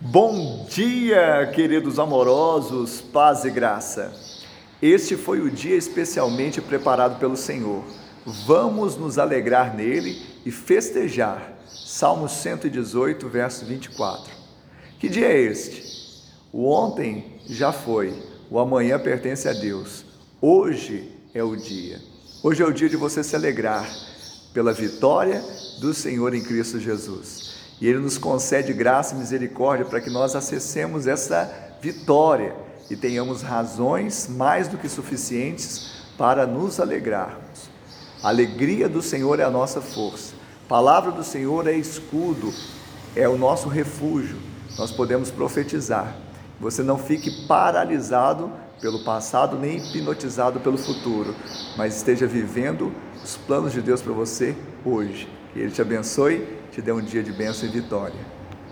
Bom dia, queridos amorosos, paz e graça. Este foi o dia especialmente preparado pelo Senhor. Vamos nos alegrar nele e festejar. Salmo 118, verso 24. Que dia é este? O ontem já foi, o amanhã pertence a Deus. Hoje é o dia. Hoje é o dia de você se alegrar pela vitória do Senhor em Cristo Jesus. E Ele nos concede graça e misericórdia para que nós acessemos essa vitória e tenhamos razões mais do que suficientes para nos alegrarmos. A alegria do Senhor é a nossa força. A palavra do Senhor é escudo, é o nosso refúgio. Nós podemos profetizar. Você não fique paralisado pelo passado nem hipnotizado pelo futuro, mas esteja vivendo os planos de Deus para você hoje. Que Ele te abençoe, te dê um dia de bênção e vitória.